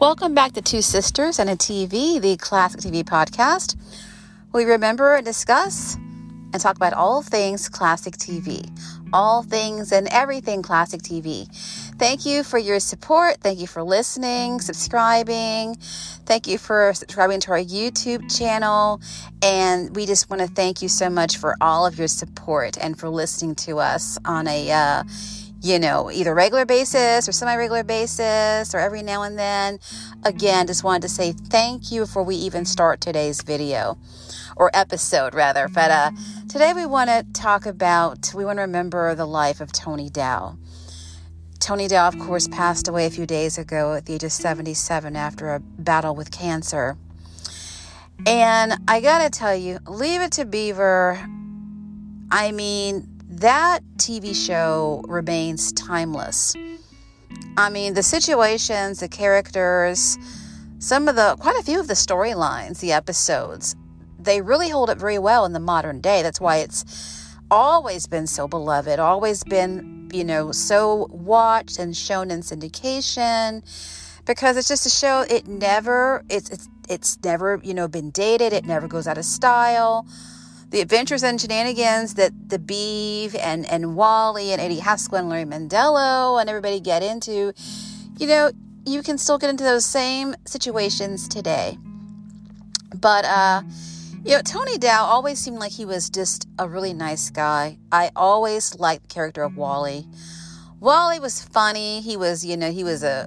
Welcome back to Two Sisters and a TV, the classic TV podcast. We remember and discuss and talk about all things classic TV, all things and everything classic TV. Thank you for your support. Thank you for listening, subscribing. Thank you for subscribing to our YouTube channel. And we just want to thank you so much for all of your support and for listening to us on a uh, you know, either regular basis or semi regular basis or every now and then. Again, just wanted to say thank you before we even start today's video or episode, rather. But uh, today we want to talk about, we want to remember the life of Tony Dow. Tony Dow, of course, passed away a few days ago at the age of 77 after a battle with cancer. And I got to tell you, Leave It to Beaver, I mean, that TV show remains timeless. I mean, the situations, the characters, some of the, quite a few of the storylines, the episodes, they really hold up very well in the modern day. That's why it's always been so beloved, always been, you know, so watched and shown in syndication because it's just a show it never it's it's it's never, you know, been dated, it never goes out of style the adventures and shenanigans that the Beeve and, and Wally and Eddie Haskell and Larry Mondello and everybody get into, you know, you can still get into those same situations today. But, uh, you know, Tony Dow always seemed like he was just a really nice guy. I always liked the character of Wally. Wally was funny. He was, you know, he was a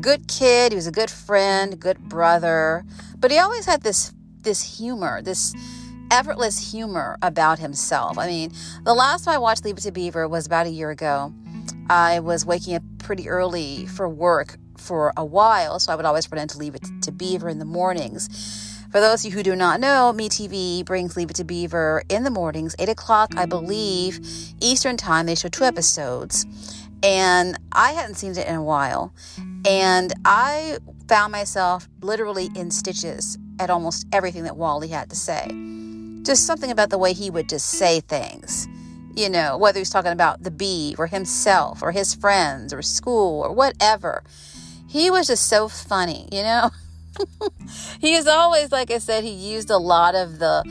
good kid. He was a good friend, good brother. But he always had this this humor, this effortless humor about himself. I mean, the last time I watched Leave It to Beaver was about a year ago. I was waking up pretty early for work for a while, so I would always run into Leave It to Beaver in the mornings. For those of you who do not know, MeTV brings Leave It to Beaver in the mornings, 8 o'clock, I believe, Eastern Time. They show two episodes. And I hadn't seen it in a while. And I found myself literally in stitches at almost everything that Wally had to say just something about the way he would just say things. You know, whether he's talking about the bee or himself or his friends or school or whatever. He was just so funny, you know? he is always, like I said, he used a lot of the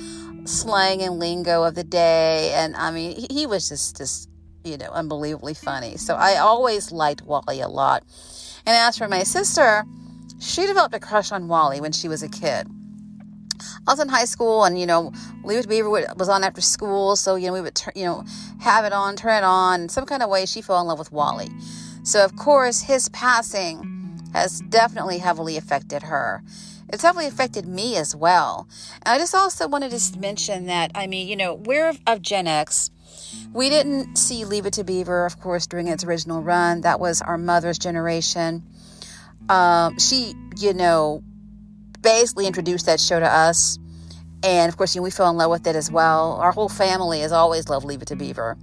slang and lingo of the day. And I mean, he was just, just, you know, unbelievably funny. So I always liked Wally a lot. And as for my sister, she developed a crush on Wally when she was a kid. I was in high school, and you know, Leave It to Beaver was on after school, so you know we would turn, you know have it on, turn it on. Some kind of way, she fell in love with Wally. So of course, his passing has definitely heavily affected her. It's heavily affected me as well. And I just also wanted to mention that I mean, you know, we're of Gen X. We didn't see Leave It to Beaver, of course, during its original run. That was our mother's generation. Um, she, you know, basically introduced that show to us. And of course, you know, we fell in love with it as well. Our whole family has always loved Leave It to Beaver.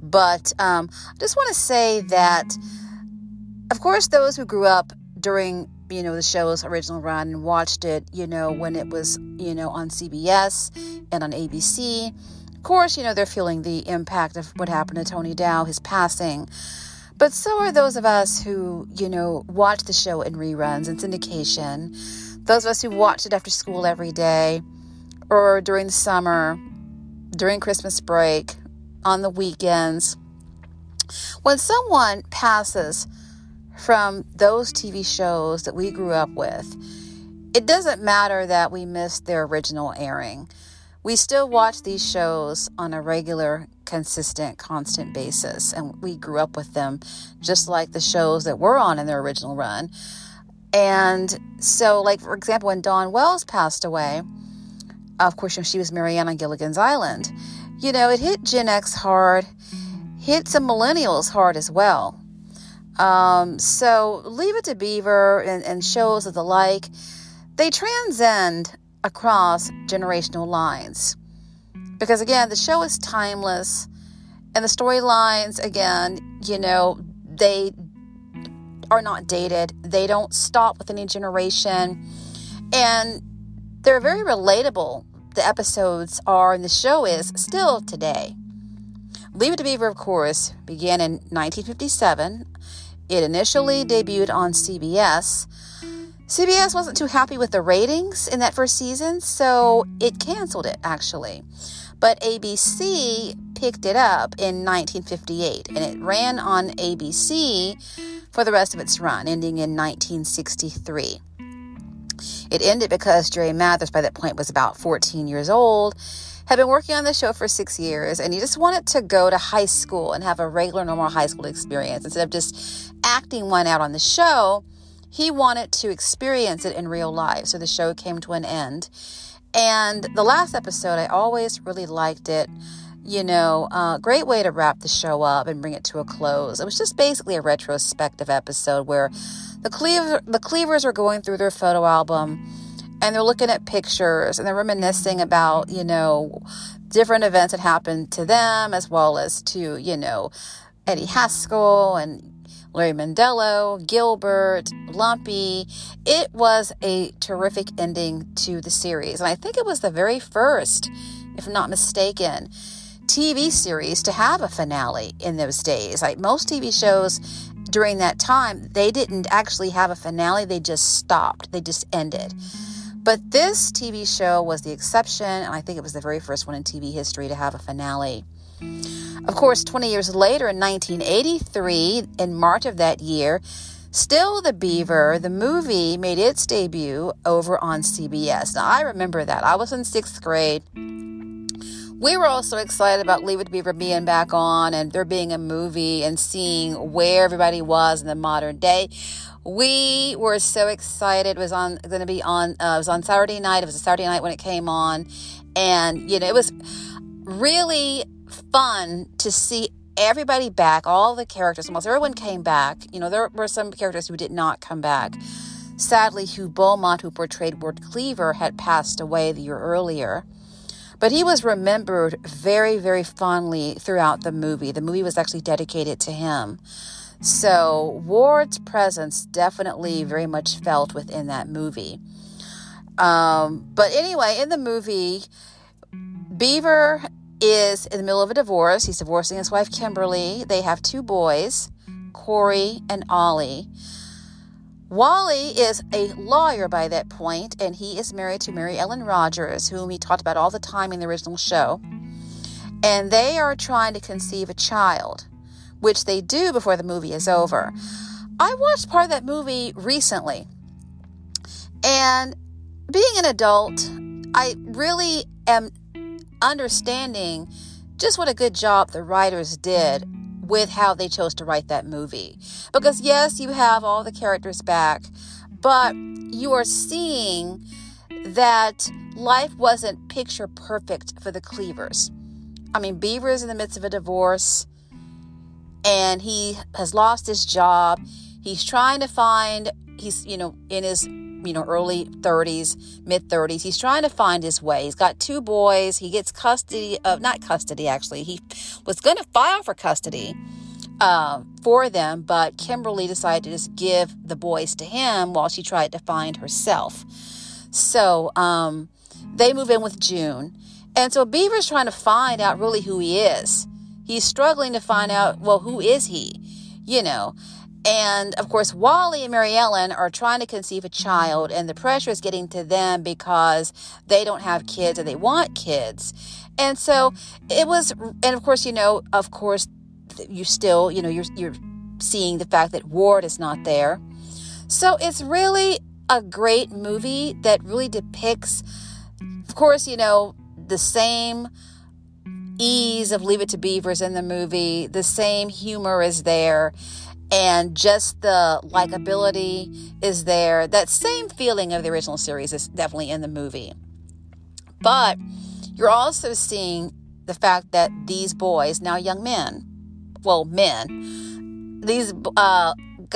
But um, I just want to say that, of course, those who grew up during you know the show's original run and watched it, you know, when it was you know on CBS and on ABC. Of course, you know they're feeling the impact of what happened to Tony Dow, his passing. But so are those of us who, you know, watch the show in reruns and syndication those of us who watch it after school every day, or during the summer, during Christmas break, on the weekends. When someone passes from those TV shows that we grew up with, it doesn't matter that we missed their original airing. We still watch these shows on a regular, consistent, constant basis, and we grew up with them just like the shows that were on in their original run. And so, like, for example, when Dawn Wells passed away, of course, you know, she was Mary Ann on Gilligan's Island. You know, it hit Gen X hard, hit some millennials hard as well. Um, so, Leave It to Beaver and, and shows of the like, they transcend across generational lines. Because again, the show is timeless, and the storylines, again, you know, they are not dated. They don't stop with any generation. And they're very relatable. The episodes are, and the show is still today. Leave It to Beaver, of course, began in 1957. It initially debuted on CBS. CBS wasn't too happy with the ratings in that first season, so it canceled it actually. But ABC picked it up in 1958 and it ran on ABC for the rest of its run, ending in 1963. It ended because Jerry Mathers, by that point, was about 14 years old, had been working on the show for six years, and he just wanted to go to high school and have a regular, normal high school experience. Instead of just acting one out on the show, he wanted to experience it in real life. So the show came to an end. And the last episode, I always really liked it. You know, uh, great way to wrap the show up and bring it to a close. It was just basically a retrospective episode where the Cleaver, the Cleavers are going through their photo album and they're looking at pictures and they're reminiscing about, you know, different events that happened to them as well as to, you know, Eddie Haskell and Larry Mondello, Gilbert, Lumpy. It was a terrific ending to the series. And I think it was the very first, if I'm not mistaken, TV series to have a finale in those days. Like most TV shows during that time, they didn't actually have a finale, they just stopped, they just ended. But this TV show was the exception, and I think it was the very first one in TV history to have a finale. Of course, 20 years later, in 1983, in March of that year, Still the Beaver, the movie, made its debut over on CBS. Now, I remember that. I was in sixth grade. We were also excited about Leave It to Beaver being back on and there being a movie and seeing where everybody was in the modern day. We were so excited. It was on going to be on. Uh, it was on Saturday night. It was a Saturday night when it came on, and you know it was really fun to see everybody back, all the characters, almost everyone came back. You know, there were some characters who did not come back. Sadly, Hugh Beaumont, who portrayed Ward Cleaver, had passed away the year earlier. But he was remembered very, very fondly throughout the movie. The movie was actually dedicated to him. So Ward's presence definitely very much felt within that movie. Um, but anyway, in the movie, Beaver is in the middle of a divorce. He's divorcing his wife, Kimberly. They have two boys, Corey and Ollie. Wally is a lawyer by that point, and he is married to Mary Ellen Rogers, whom he talked about all the time in the original show. And they are trying to conceive a child, which they do before the movie is over. I watched part of that movie recently, and being an adult, I really am understanding just what a good job the writers did with how they chose to write that movie. Because, yes, you have all the characters back, but you are seeing that life wasn't picture perfect for the Cleavers. I mean, Beaver is in the midst of a divorce and he has lost his job. He's trying to find, he's, you know, in his you know, early 30s, mid 30s. He's trying to find his way. He's got two boys. He gets custody of, not custody actually, he was going to file for custody uh, for them, but Kimberly decided to just give the boys to him while she tried to find herself. So um, they move in with June. And so Beaver's trying to find out really who he is. He's struggling to find out, well, who is he? You know, and of course, Wally and Mary Ellen are trying to conceive a child, and the pressure is getting to them because they don't have kids and they want kids. And so it was, and of course, you know, of course, you still, you know, you're, you're seeing the fact that Ward is not there. So it's really a great movie that really depicts, of course, you know, the same ease of Leave It to Beavers in the movie, the same humor is there and just the likability is there. That same feeling of the original series is definitely in the movie. But you're also seeing the fact that these boys, now young men, well, men, these uh,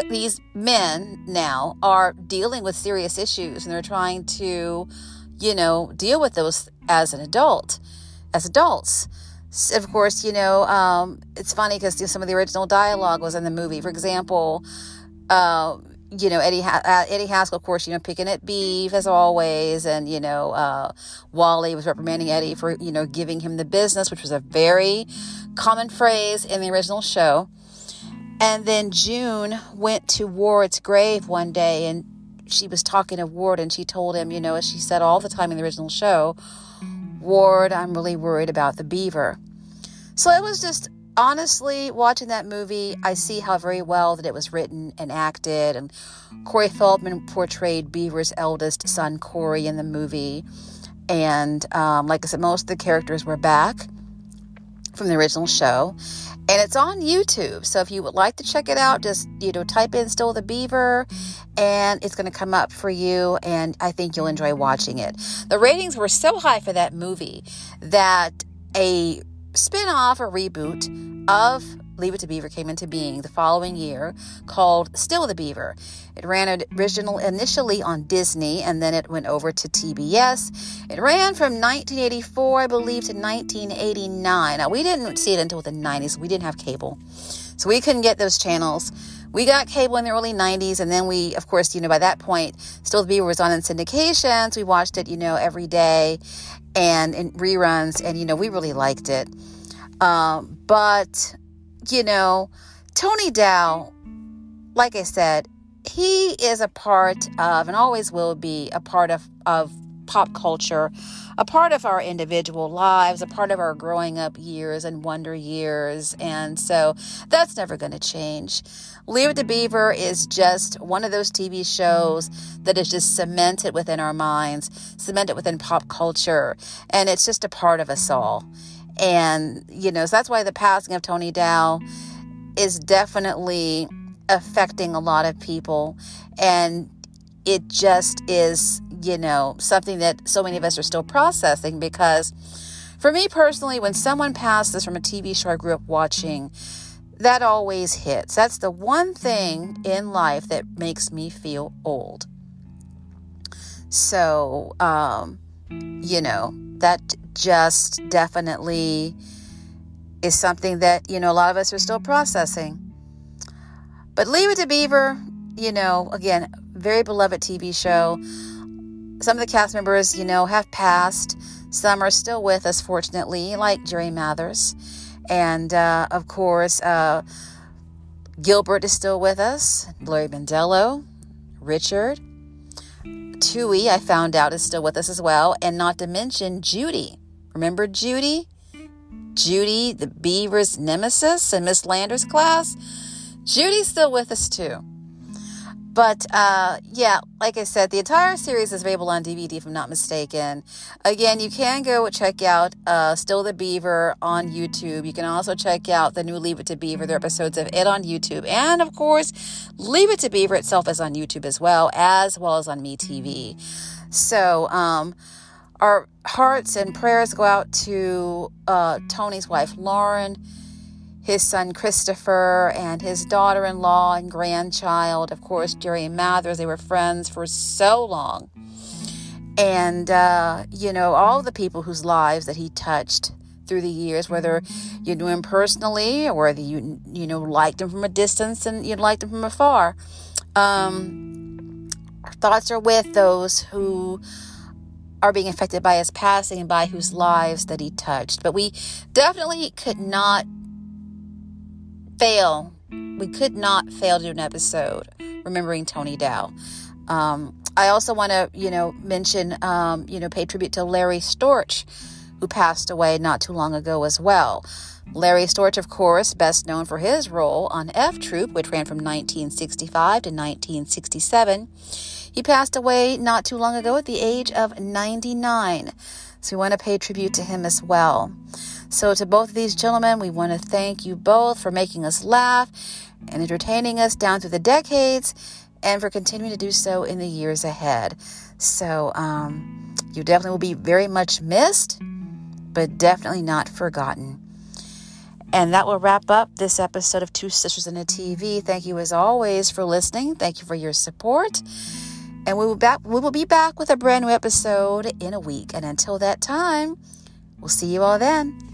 these men now are dealing with serious issues, and they're trying to, you know, deal with those as an adult, as adults of course, you know, um, it's funny because you know, some of the original dialogue was in the movie. For example, uh, you know, Eddie uh, Eddie Haskell, of course, you know, picking at Beave as always, and you know, uh, Wally was reprimanding Eddie for you know giving him the business, which was a very common phrase in the original show. And then June went to Ward's grave one day, and she was talking to Ward and she told him, you know, as she said all the time in the original show, Ward, I'm really worried about the beaver. So it was just honestly watching that movie, I see how very well that it was written and acted. And Corey Feldman portrayed Beaver's eldest son, Corey, in the movie. And um, like I said, most of the characters were back from the original show. And it's on YouTube. So if you would like to check it out, just, you know, type in Still the Beaver and it's going to come up for you. And I think you'll enjoy watching it. The ratings were so high for that movie that a spin off or reboot of Leave It to Beaver came into being the following year called Still the Beaver. It ran original initially on Disney and then it went over to TBS. It ran from 1984, I believe, to 1989. Now, we didn't see it until the 90s. We didn't have cable. So we couldn't get those channels. We got cable in the early 90s, and then we, of course, you know, by that point, Still the Beaver was on in syndications. We watched it, you know, every day and in reruns, and, you know, we really liked it. Um, but you know, Tony Dow, like I said, he is a part of and always will be a part of, of pop culture, a part of our individual lives, a part of our growing up years and wonder years. And so that's never going to change. Leave It to Beaver is just one of those TV shows that is just cemented within our minds, cemented within pop culture. And it's just a part of us all. And, you know, so that's why the passing of Tony Dow is definitely affecting a lot of people. And it just is, you know, something that so many of us are still processing because for me personally, when someone passes from a TV show I grew up watching, that always hits. That's the one thing in life that makes me feel old. So, um, you know, that just definitely is something that, you know, a lot of us are still processing. But Leave It to Beaver, you know, again, very beloved TV show. Some of the cast members, you know, have passed. Some are still with us, fortunately, like Jerry Mathers. And uh, of course, uh, Gilbert is still with us, Larry Mondello, Richard. Tooey, I found out, is still with us as well. And not to mention Judy. Remember Judy? Judy, the Beaver's nemesis in Miss Landers' class? Judy's still with us too. But uh, yeah, like I said, the entire series is available on DVD if I'm not mistaken. Again, you can go check out uh, Still the Beaver on YouTube. You can also check out the new Leave It to Beaver. There are episodes of it on YouTube. And of course, Leave It to Beaver itself is on YouTube as well, as well as on MeTV. So, um, our hearts and prayers go out to uh, Tony's wife, Lauren his son Christopher and his daughter in law and grandchild, of course, Jerry and Mathers. They were friends for so long. And, uh, you know, all the people whose lives that he touched through the years, whether you knew him personally or whether you, you know, liked him from a distance and you liked him from afar. Um, thoughts are with those who are being affected by his passing and by whose lives that he touched. But we definitely could not fail. We could not fail to do an episode remembering Tony Dow. Um, I also want to, you know, mention, um, you know, pay tribute to Larry Storch, who passed away not too long ago as well. Larry Storch, of course, best known for his role on F Troop, which ran from 1965 to 1967. He passed away not too long ago at the age of 99. So we want to pay tribute to him as well. So, to both of these gentlemen, we want to thank you both for making us laugh and entertaining us down through the decades and for continuing to do so in the years ahead. So, um, you definitely will be very much missed, but definitely not forgotten. And that will wrap up this episode of Two Sisters in a TV. Thank you as always for listening. Thank you for your support. And we will back we will be back with a brand new episode in a week. And until that time, we'll see you all then.